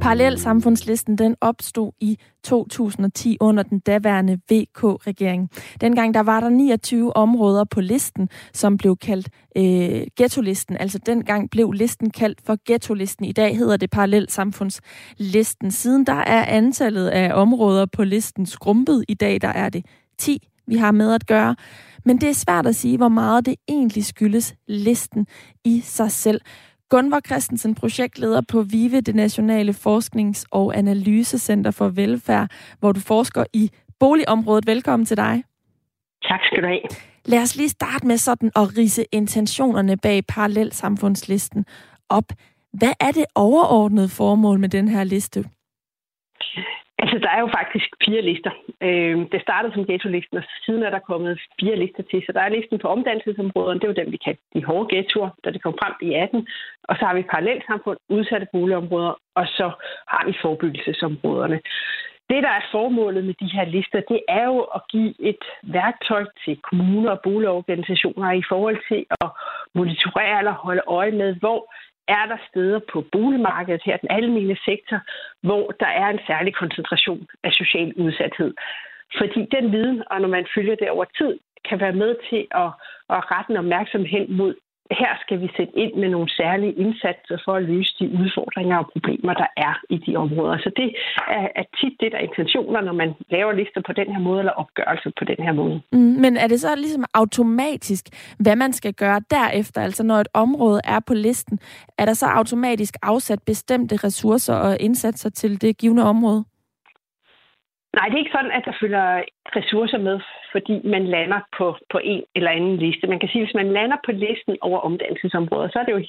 Parallelsamfundslisten den opstod i 2010 under den daværende VK-regering. Dengang der var der 29 områder på listen, som blev kaldt øh, ghetto-listen. Altså dengang blev listen kaldt for ghetto-listen. I dag hedder det Parallelsamfundslisten. Siden der er antallet af områder på listen skrumpet. I dag der er det 10, vi har med at gøre. Men det er svært at sige, hvor meget det egentlig skyldes listen i sig selv. Gunvar Christensen, projektleder på VIVE, det Nationale Forsknings- og Analysecenter for Velfærd, hvor du forsker i boligområdet. Velkommen til dig. Tak skal du have. Lad os lige starte med sådan at rise intentionerne bag parallelsamfundslisten op. Hvad er det overordnede formål med den her liste? Altså, der er jo faktisk fire lister. Øh, det startede som ghetto-listen, og siden er der kommet fire lister til. Så der er listen på omdannelsesområderne, det var dem, vi kaldte de hårde ghettoer, da det kom frem i 18. Og så har vi parallelsamfund, udsatte boligområder, og så har vi forebyggelsesområderne. Det, der er formålet med de her lister, det er jo at give et værktøj til kommuner og boligorganisationer i forhold til at monitorere eller holde øje med, hvor er der steder på boligmarkedet her, den almene sektor, hvor der er en særlig koncentration af social udsathed. Fordi den viden, og når man følger det over tid, kan være med til at, at rette en opmærksomhed mod her skal vi sætte ind med nogle særlige indsatser for at løse de udfordringer og problemer, der er i de områder. Så det er, er tit det, der er intentioner, når man laver lister på den her måde, eller opgørelser på den her måde. Mm, men er det så ligesom automatisk, hvad man skal gøre derefter? Altså når et område er på listen, er der så automatisk afsat bestemte ressourcer og indsatser til det givende område? Nej, det er ikke sådan, at der følger ressourcer med, fordi man lander på, på en eller anden liste. Man kan sige, at hvis man lander på listen over omdannelsesområder, så er det jo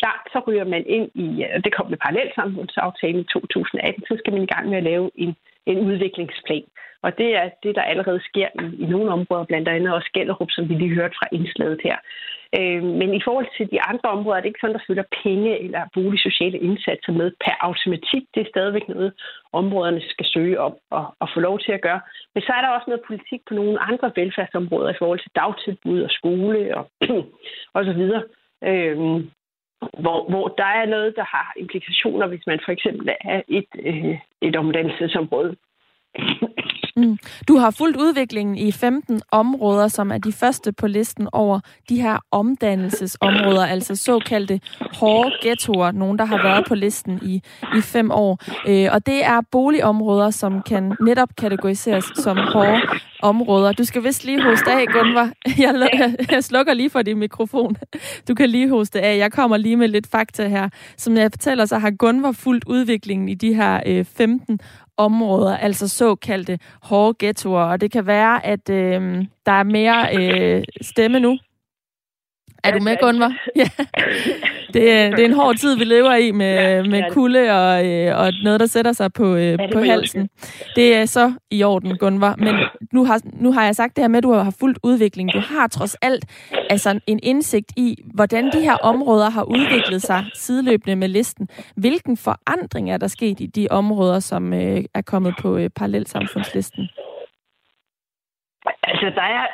klart, så ryger man ind i, øh, det kom med parallelsamfundsaftalen i 2018, så skal man i gang med at lave en, en udviklingsplan. Og det er det, der allerede sker i, i nogle områder, blandt andet også Gellerup, som vi lige hørte fra indslaget her. Øh, men i forhold til de andre områder, er det ikke sådan, der følger penge eller boligsociale indsatser med per automatik. Det er stadigvæk noget, områderne skal søge om og, og få lov til at gøre. Men så er der også noget politik på nogle andre velfærdsområder i forhold til dagtilbud og skole og, og så videre. Øh, hvor, hvor der er noget, der har implikationer, hvis man for eksempel er et, øh, et omdannelsesområde. Mm. Du har fulgt udviklingen i 15 områder, som er de første på listen over de her omdannelsesområder, altså såkaldte hårde ghettoer, nogen der har været på listen i, i fem år. Øh, og det er boligområder, som kan netop kategoriseres som hårde områder. Du skal vist lige hoste af, Gunvar. Jeg, jeg, jeg slukker lige for din mikrofon. Du kan lige hoste af. Jeg kommer lige med lidt fakta her. Som jeg fortæller, så har Gunvar fulgt udviklingen i de her øh, 15 områder, altså såkaldte hårde ghettoer. Og det kan være, at øh, der er mere øh, stemme nu. Er du med, Gunvar? Ja. Det, det er en hård tid, vi lever i med, med kulde og, øh, og noget, der sætter sig på, øh, på halsen. Det er så i orden, Gunvar. Men nu har, nu har jeg sagt det her med, at du har fuldt udvikling. Du har trods alt altså en indsigt i, hvordan de her områder har udviklet sig sideløbende med listen. Hvilken forandring er der sket i de områder, som øh, er kommet på øh, parallelsamfundslisten? Altså, der er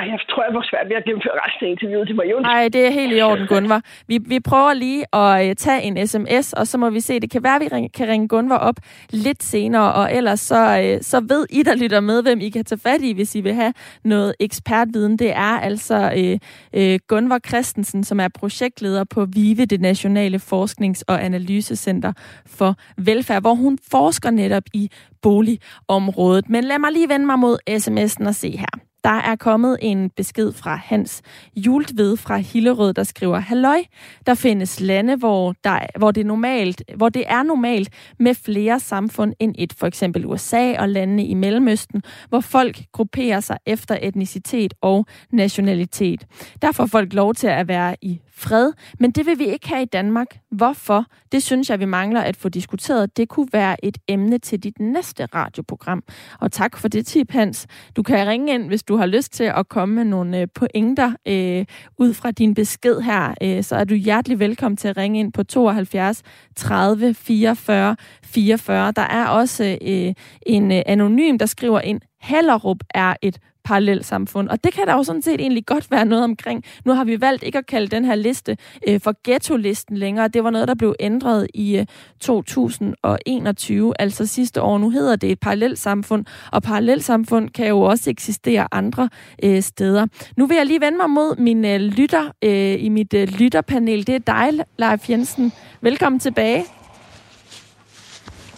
jeg tror, jeg var svært ved at gennemføre resten af interviewet. Det var jo Nej, det er helt i orden, Gunvar. Vi, vi prøver lige at øh, tage en sms, og så må vi se. Det kan være, at vi ring, kan ringe Gunvar op lidt senere, og ellers så, øh, så ved I, der lytter med, hvem I kan tage fat i, hvis I vil have noget ekspertviden. Det er altså øh, øh uh, Gunvar Christensen, som er projektleder på VIVE, det Nationale Forsknings- og Analysecenter for Velfærd, hvor hun forsker netop i boligområdet. Men lad mig lige vende mig mod sms'en og se her. Der er kommet en besked fra Hans Jultved fra Hillerød, der skriver, Halløj, der findes lande, hvor, der, hvor, det normalt, hvor det er normalt med flere samfund end et, for eksempel USA og landene i Mellemøsten, hvor folk grupperer sig efter etnicitet og nationalitet. Der får folk lov til at være i fred, men det vil vi ikke have i Danmark. Hvorfor? Det synes jeg, vi mangler at få diskuteret. Det kunne være et emne til dit næste radioprogram. Og tak for det tip, Hans. Du kan ringe ind, hvis du har lyst til at komme med nogle øh, pointer øh, ud fra din besked her. Øh, så er du hjertelig velkommen til at ringe ind på 72 30 44 44. Der er også øh, en øh, anonym, der skriver ind, Hellerup er et parallelsamfund. Og det kan der jo sådan set egentlig godt være noget omkring. Nu har vi valgt ikke at kalde den her liste øh, for ghetto-listen længere. Det var noget, der blev ændret i øh, 2021, altså sidste år. Nu hedder det et parallelsamfund, og parallelsamfund kan jo også eksistere andre øh, steder. Nu vil jeg lige vende mig mod min øh, lytter øh, i mit øh, lytterpanel. Det er dig, Leif Jensen. Velkommen tilbage.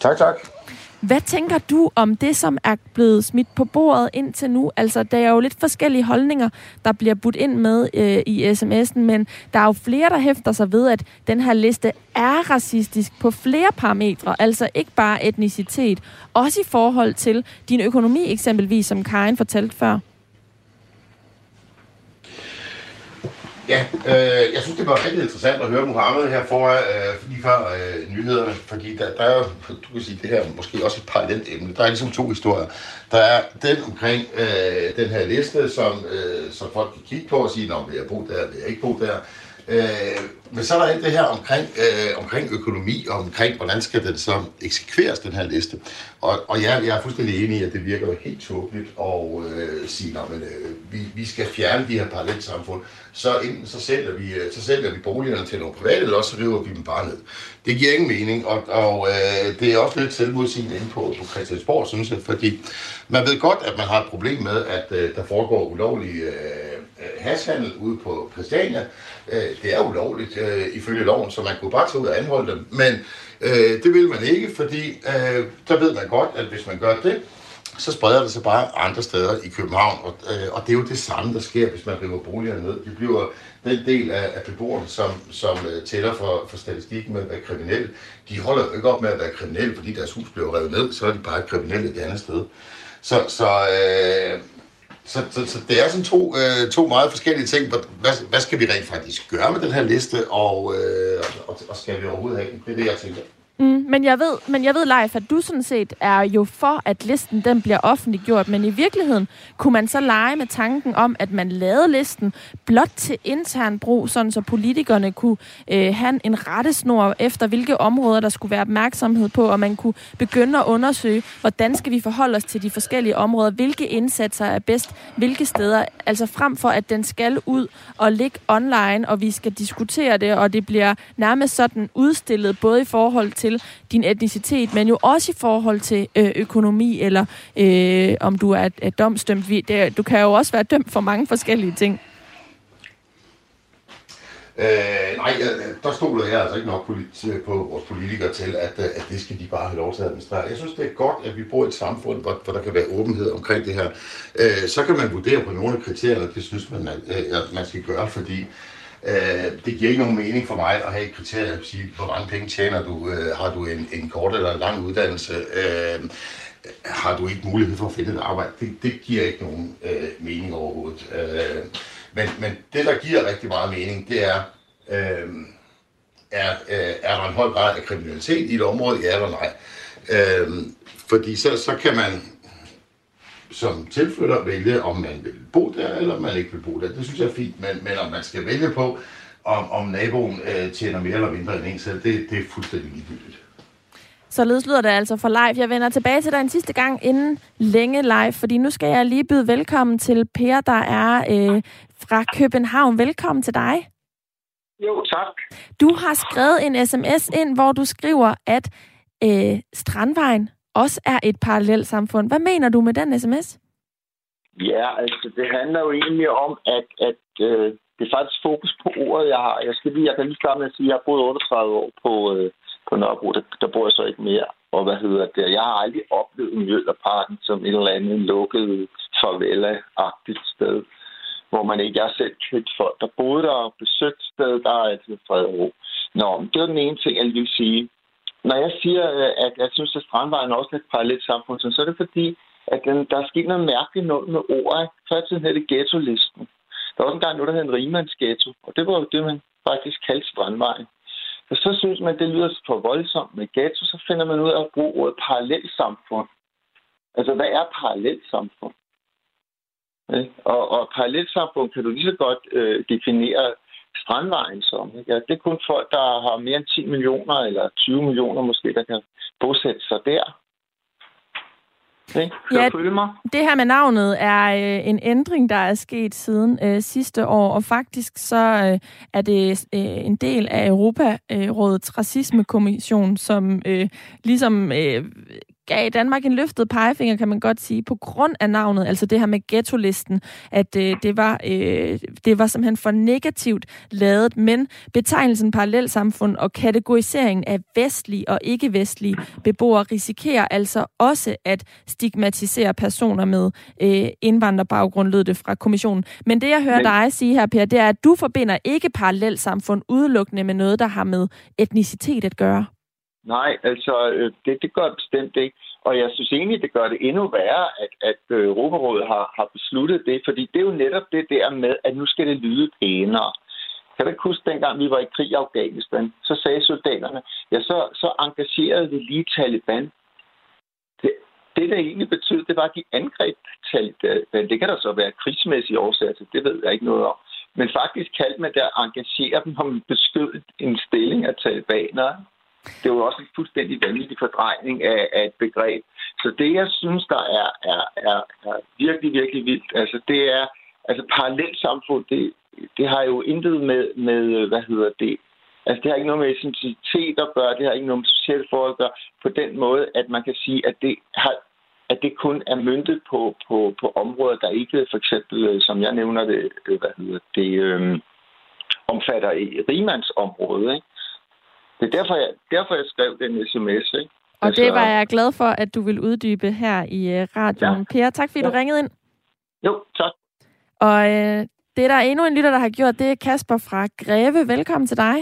Tak, tak. Hvad tænker du om det, som er blevet smidt på bordet indtil nu? Altså, der er jo lidt forskellige holdninger, der bliver budt ind med øh, i sms'en, men der er jo flere, der hæfter sig ved, at den her liste er racistisk på flere parametre, altså ikke bare etnicitet, også i forhold til din økonomi eksempelvis, som Karin fortalte før. Ja, øh, jeg synes, det var rigtig interessant at høre Mohammed her for, øh, lige før øh, nyhederne, fordi der, der er jo, du kan sige, det her måske også et parallelt emne. Der er ligesom to historier. Der er den omkring øh, den her liste, som, øh, som folk kan kigge på og sige, om vil jeg bo der, vil jeg ikke bo der. Øh, men så er der alt det her omkring, øh, omkring økonomi, og omkring, hvordan skal den så eksekveres, den her liste. Og, og ja, jeg er fuldstændig enig i, at det virker jo helt tåbeligt at øh, sige, at øh, vi, vi skal fjerne de her parallelsamfund. Så enten så sælger, vi, øh, så sælger vi boligerne til nogle private, eller også så river vi dem bare ned. Det giver ingen mening, og, og øh, det er også lidt selvmodsigende inde på, på Christiansborg, synes jeg, fordi man ved godt, at man har et problem med, at øh, der foregår ulovlig øh, øh hashandel ude på Christiania. Øh, det er ulovligt øh, ifølge loven, så man kunne bare tage ud og anholde dem. Men øh, det vil man ikke, fordi øh, der ved man godt, at hvis man gør det, så spreder det sig bare andre steder i København. Og, øh, og det er jo det samme, der sker, hvis man river boligerne ned. Det bliver den del af, af beboerne, som, som øh, tæller for, for statistikken med at være kriminelle. De holder jo ikke op med at være kriminelle, fordi deres hus bliver revet ned, så er de bare kriminelle et andet sted. Så, så øh, så, så, så det er sådan to, øh, to meget forskellige ting. Hvad, hvad skal vi rent faktisk gøre med den her liste, og, øh, og, og skal vi overhovedet have den? Det er det, jeg tænker. Mm, men jeg ved, men jeg ved Leif, at du sådan set er jo for, at listen den bliver offentliggjort, men i virkeligheden kunne man så lege med tanken om, at man lavede listen blot til intern brug, sådan så politikerne kunne øh, have en rettesnor efter, hvilke områder der skulle være opmærksomhed på, og man kunne begynde at undersøge, hvordan skal vi forholde os til de forskellige områder, hvilke indsatser er bedst, hvilke steder, altså frem for, at den skal ud og ligge online, og vi skal diskutere det, og det bliver nærmest sådan udstillet, både i forhold til til din etnicitet, men jo også i forhold til øh, økonomi, eller øh, om du er, er domstømt. Det, du kan jo også være dømt for mange forskellige ting. Øh, nej, der stoler jeg altså ikke nok på vores politikere til, at, øh, at det skal de bare have lov til at administrere. Jeg synes, det er godt, at vi bor i et samfund, hvor, hvor der kan være åbenhed omkring det her. Øh, så kan man vurdere på nogle af kriterierne, det synes man, at, øh, at man skal gøre, fordi Øh, det giver ikke nogen mening for mig at have et kriterie at sige, hvor mange penge tjener du, øh, har du en, en kort eller en lang uddannelse, øh, har du ikke mulighed for at finde et arbejde. Det, det giver ikke nogen øh, mening overhovedet. Øh, men, men det, der giver rigtig meget mening, det er, øh, er, øh, er der en høj grad af kriminalitet i et område, ja eller nej. Øh, fordi så, så kan man som tilflytter vælge, om man vil bo der, eller om man ikke vil bo der. Det synes jeg er fint, men, men om man skal vælge på, om, om naboen øh, tjener mere eller mindre end en selv, det, det er fuldstændig ligegyldigt. Således lyder det altså for live. Jeg vender tilbage til dig en sidste gang inden længe live, fordi nu skal jeg lige byde velkommen til Per, der er øh, fra København. Velkommen til dig. Jo, tak. Du har skrevet en sms ind, hvor du skriver, at øh, Strandvejen også er et parallelt samfund. Hvad mener du med den sms? Ja, altså det handler jo egentlig om, at, at øh, det er faktisk fokus på ordet, jeg har. Jeg, skal lige, jeg kan lige starte med at sige, at jeg har boet 38 år på, øh, på Nørrebro. Der, der bor jeg så ikke mere. Og hvad hedder det? Jeg har aldrig oplevet Mjøllerparken som et eller andet lukket favela-agtigt sted, hvor man ikke er selv kendt folk, der boede der og besøgt sted, der er altid fred og ro. Nå, det er den ene ting, jeg lige vil sige. Når jeg siger, øh, at jeg synes, at Strandvejen også er et parallelt samfund, så er det fordi, at den, der er sket noget mærkeligt noget med ordet. Før tiden hed det ghetto-listen. Der var også engang noget, der hed en rimandsghetto, og det var jo det, man faktisk kaldte Strandvejen. Og så synes man, det lyder for voldsomt med ghetto, så finder man ud af at bruge ordet parallelt samfund. Altså, hvad er parallelt samfund? Og, og parallelt samfund kan du lige så godt øh, definere Strandvejen som. Ikke? Ja, det er kun folk, der har mere end 10 millioner eller 20 millioner måske, der kan bosætte sig der. Ja, det her med navnet er øh, en ændring, der er sket siden øh, sidste år, og faktisk så øh, er det øh, en del af Europarådets racismekommission, som øh, ligesom øh, gav Danmark en løftet pegefinger, kan man godt sige, på grund af navnet, altså det her med ghetto-listen, at øh, det, var, øh, det var simpelthen for negativt lavet, men betegnelsen parallelsamfund og kategorisering af vestlige og ikke-vestlige beboere risikerer altså også at stigmatisere personer med øh, indvandrerbaggrund, lød det fra kommissionen. Men det, jeg hører men... dig sige her, Per, det er, at du forbinder ikke parallelsamfund udelukkende med noget, der har med etnicitet at gøre. Nej, altså øh, det, det gør det bestemt ikke. Og jeg synes egentlig, det gør det endnu værre, at, at øh, Europarådet har, har besluttet det, fordi det er jo netop det der med, at nu skal det lyde pænere. Kan du ikke huske, dengang vi var i krig i Afghanistan, så sagde soldaterne, ja, så, så engagerede vi lige Taliban. Det, det, der egentlig betød, det var, at de angreb Taliban. Det kan der så være krigsmæssige årsager til, det ved jeg ikke noget om. Men faktisk kaldte man det at engagere dem, om beskød en stilling af talibanere. Det var jo også en fuldstændig vanvittig fordrejning af, af et begreb. Så det, jeg synes, der er, er, er, er virkelig, virkelig vildt, altså det er, altså parallelt samfund, det, det har jo intet med, med, hvad hedder det, altså det har ikke noget med essentialitet at gøre, det har ikke noget med sociale forhold at gøre, på den måde, at man kan sige, at det har at det kun er myndet på, på, på områder, der ikke for eksempel, øh, som jeg nævner det, øh, hvad hedder det, øh, omfatter Rimandsområde. Ikke? Det er derfor jeg, derfor, jeg skrev den sms. Ikke? Og altså, det var jeg glad for, at du vil uddybe her i uh, radioen. Ja. Per, tak fordi ja. du ringede ind. Jo, tak. Og uh, det er der endnu en lytter, der har gjort, det er Kasper fra Greve. Velkommen til dig.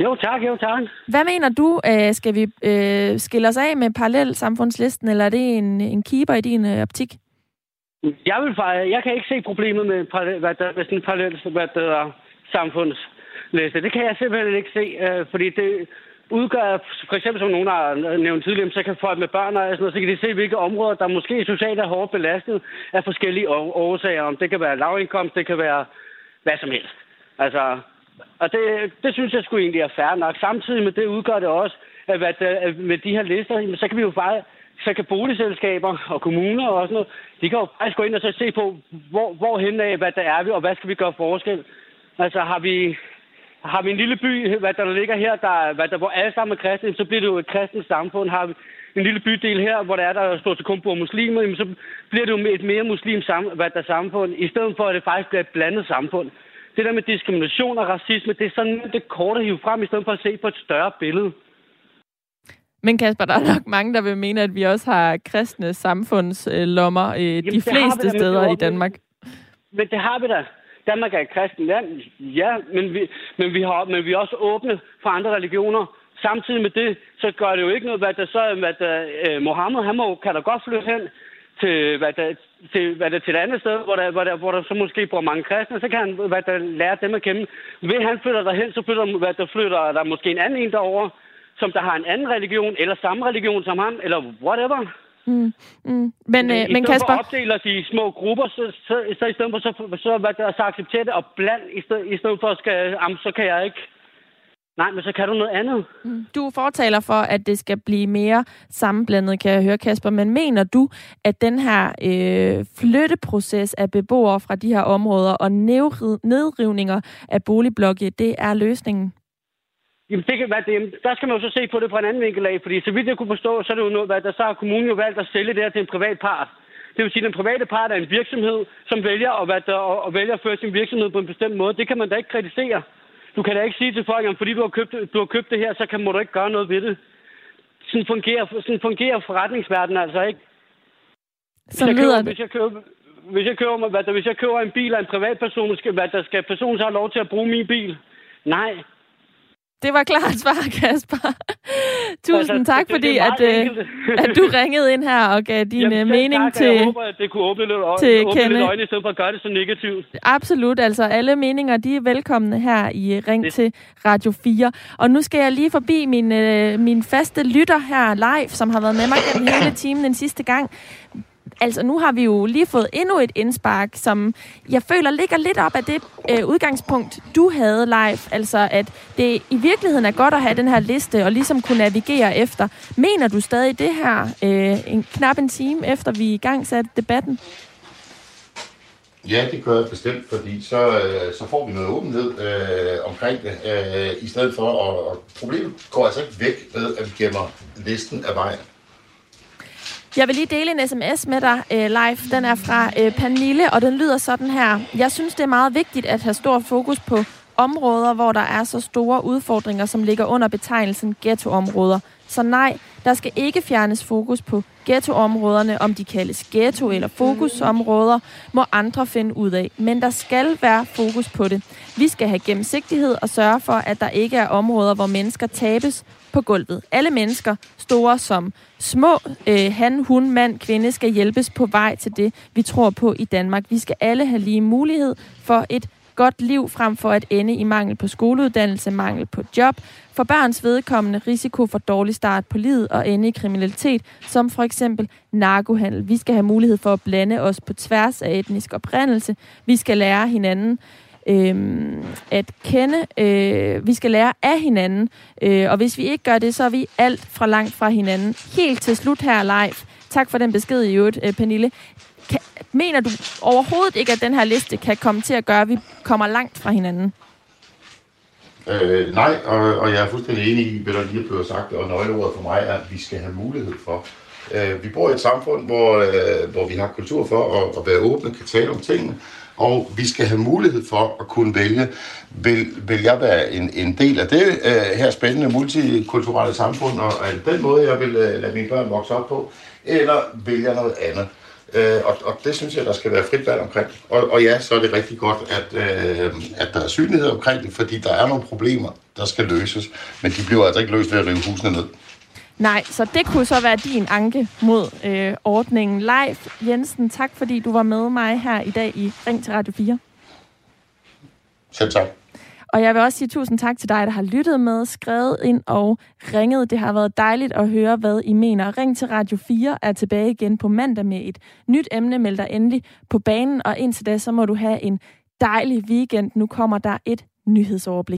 Jo, tak, jo, tak. Hvad mener du, uh, skal vi uh, skille os af med parallelsamfundslisten, eller er det en, en keeper i din uh, optik? Jeg, vil, jeg kan ikke se problemet med, hvad der, med sådan en parallel hvad der, liste. Det kan jeg simpelthen ikke se, øh, fordi det, udgør, for eksempel som nogen har nævnt tidligere, så kan folk med børn og sådan noget, så kan de se, hvilke områder, der måske socialt er hårdt belastet af forskellige årsager. Om det kan være lavindkomst, det kan være hvad som helst. Altså, og det, det synes jeg skulle egentlig er fair nok. Samtidig med det udgør det også, at, at med de her lister, så kan vi jo bare så kan boligselskaber og kommuner og sådan noget, de kan jo faktisk gå ind og så se på, hvor, hvor hen af, hvad der er vi, og hvad skal vi gøre forskel. Altså har vi, har vi en lille by, hvad der ligger her, der, hvad der, hvor alle sammen er kristne, så bliver det jo et kristent samfund. Har vi en lille bydel her, hvor der er der stort set kun bor muslimer, så bliver det jo et mere muslim hvad der samfund, i stedet for at det faktisk bliver et blandet samfund. Det der med diskrimination og racisme, det er sådan det korte at hive frem, i stedet for at se på et større billede. Men Kasper, der er nok mange, der vil mene, at vi også har kristne samfundslommer øh, Jamen, de fleste steder i Danmark. Men det har vi da. Danmark er et kristent land, ja, men vi, men vi, har, men vi er også åbne for andre religioner. Samtidig med det, så gør det jo ikke noget, hvad der så, hvad der, eh, Mohammed, han må, kan da godt flytte hen til, hvad der, til, hvad der, til et andet sted, hvor der, hvor, der, hvor der så måske bor mange kristne, så kan han hvad der, lære dem at kende. Ved han flytter derhen, så flytter, hvad der, flytter der måske en anden en derover, som der har en anden religion, eller samme religion som ham, eller whatever. Mm, mm. Men, øh, men Kasper... For at i små grupper, så, så, så i stedet for så, så, hvad der, så acceptere det og bland, i stedet, i stedet for at skal, jamen, så kan jeg ikke. Nej, men så kan du noget andet. Mm. Du fortaler for, at det skal blive mere sammenblandet, kan jeg høre, Kasper. Men mener du, at den her øh, flytteproces af beboere fra de her områder og nedrivninger af boligblokke, det er løsningen? Jamen, det kan være det. Der skal man jo så se på det fra en anden vinkel af, fordi så vidt jeg kunne forstå, så er det jo noget, hvad der så har kommunen jo valgt at sælge det her til en privat part. Det vil sige, at den private part er en virksomhed, som vælger at, hvad der, og vælger at føre sin virksomhed på en bestemt måde. Det kan man da ikke kritisere. Du kan da ikke sige til folk, at fordi du har købt, du har købt det her, så kan, må du ikke gøre noget ved det. Sådan fungerer, sådan fungerer forretningsverdenen altså ikke. Så jeg køber, hvis jeg køber, hvis jeg køber, hvad der, hvis jeg køber en bil af en privatperson, skal, hvad der skal personen så have lov til at bruge min bil? Nej, det var klart svar, Kasper. Tusind altså, tak, det, fordi det at, øh, at du ringede ind her og gav din Jamen, øh, mening tak, til Jeg håber, at det kunne åbne lidt, øjne, til åbne lidt øjne, i stedet for at gøre det så negativt. Absolut. Altså, alle meninger, de er velkomne her i Ring det. til Radio 4. Og nu skal jeg lige forbi min, øh, min faste lytter her live, som har været med mig gennem hele timen den sidste gang altså nu har vi jo lige fået endnu et indspark, som jeg føler ligger lidt op af det øh, udgangspunkt, du havde live. Altså at det i virkeligheden er godt at have den her liste og ligesom kunne navigere efter. Mener du stadig det her øh, en knap en time efter vi i gang satte debatten? Ja, det gør jeg bestemt, fordi så, øh, så får vi noget åbenhed øh, omkring det, øh, i stedet for, og, og problemet går altså ikke væk ved, at vi gemmer listen af vejen. Jeg vil lige dele en sms med dig øh, live. Den er fra øh, Pernille, og den lyder sådan her. Jeg synes, det er meget vigtigt at have stor fokus på områder, hvor der er så store udfordringer, som ligger under betegnelsen ghettoområder. Så nej, der skal ikke fjernes fokus på ghettoområderne, om de kaldes ghetto- eller fokusområder, må andre finde ud af. Men der skal være fokus på det. Vi skal have gennemsigtighed og sørge for, at der ikke er områder, hvor mennesker tabes på gulvet. Alle mennesker, store som små, øh, han, hun, mand, kvinde, skal hjælpes på vej til det, vi tror på i Danmark. Vi skal alle have lige mulighed for et godt liv frem for at ende i mangel på skoleuddannelse, mangel på job. For børns vedkommende risiko for dårlig start på livet og ende i kriminalitet, som for eksempel narkohandel. Vi skal have mulighed for at blande os på tværs af etnisk oprindelse. Vi skal lære hinanden øh, at kende. Øh, vi skal lære af hinanden, øh, og hvis vi ikke gør det, så er vi alt fra langt fra hinanden. Helt til slut her live. Tak for den besked i øvrigt, øh, Pernille. Kan, mener du overhovedet ikke, at den her liste kan komme til at gøre, at vi kommer langt fra hinanden? Øh, nej, og, og jeg er fuldstændig enig i, hvad der lige er blevet sagt, og nøgleordet for mig er, at vi skal have mulighed for. Øh, vi bor i et samfund, hvor, øh, hvor vi har kultur for at, at være åbne, kan tale om tingene, og vi skal have mulighed for at kunne vælge, vil, vil jeg være en, en del af det øh, her spændende multikulturelle samfund, og er den måde, jeg vil øh, lade mine børn vokse op på, eller vil jeg noget andet? Øh, og, og det synes jeg, der skal være frit valg omkring. Og, og ja, så er det rigtig godt, at, øh, at der er synlighed omkring det, fordi der er nogle problemer, der skal løses, men de bliver altså ikke løst ved at rive husene ned. Nej, så det kunne så være din anke mod øh, ordningen. Leif Jensen, tak fordi du var med mig her i dag i Ring til Radio 4. Selv tak. Og jeg vil også sige tusind tak til dig, der har lyttet med, skrevet ind og ringet. Det har været dejligt at høre, hvad I mener. Ring til Radio 4 er tilbage igen på mandag med et nyt emne. Meld dig endelig på banen, og indtil da, så må du have en dejlig weekend. Nu kommer der et nyhedsoverblik.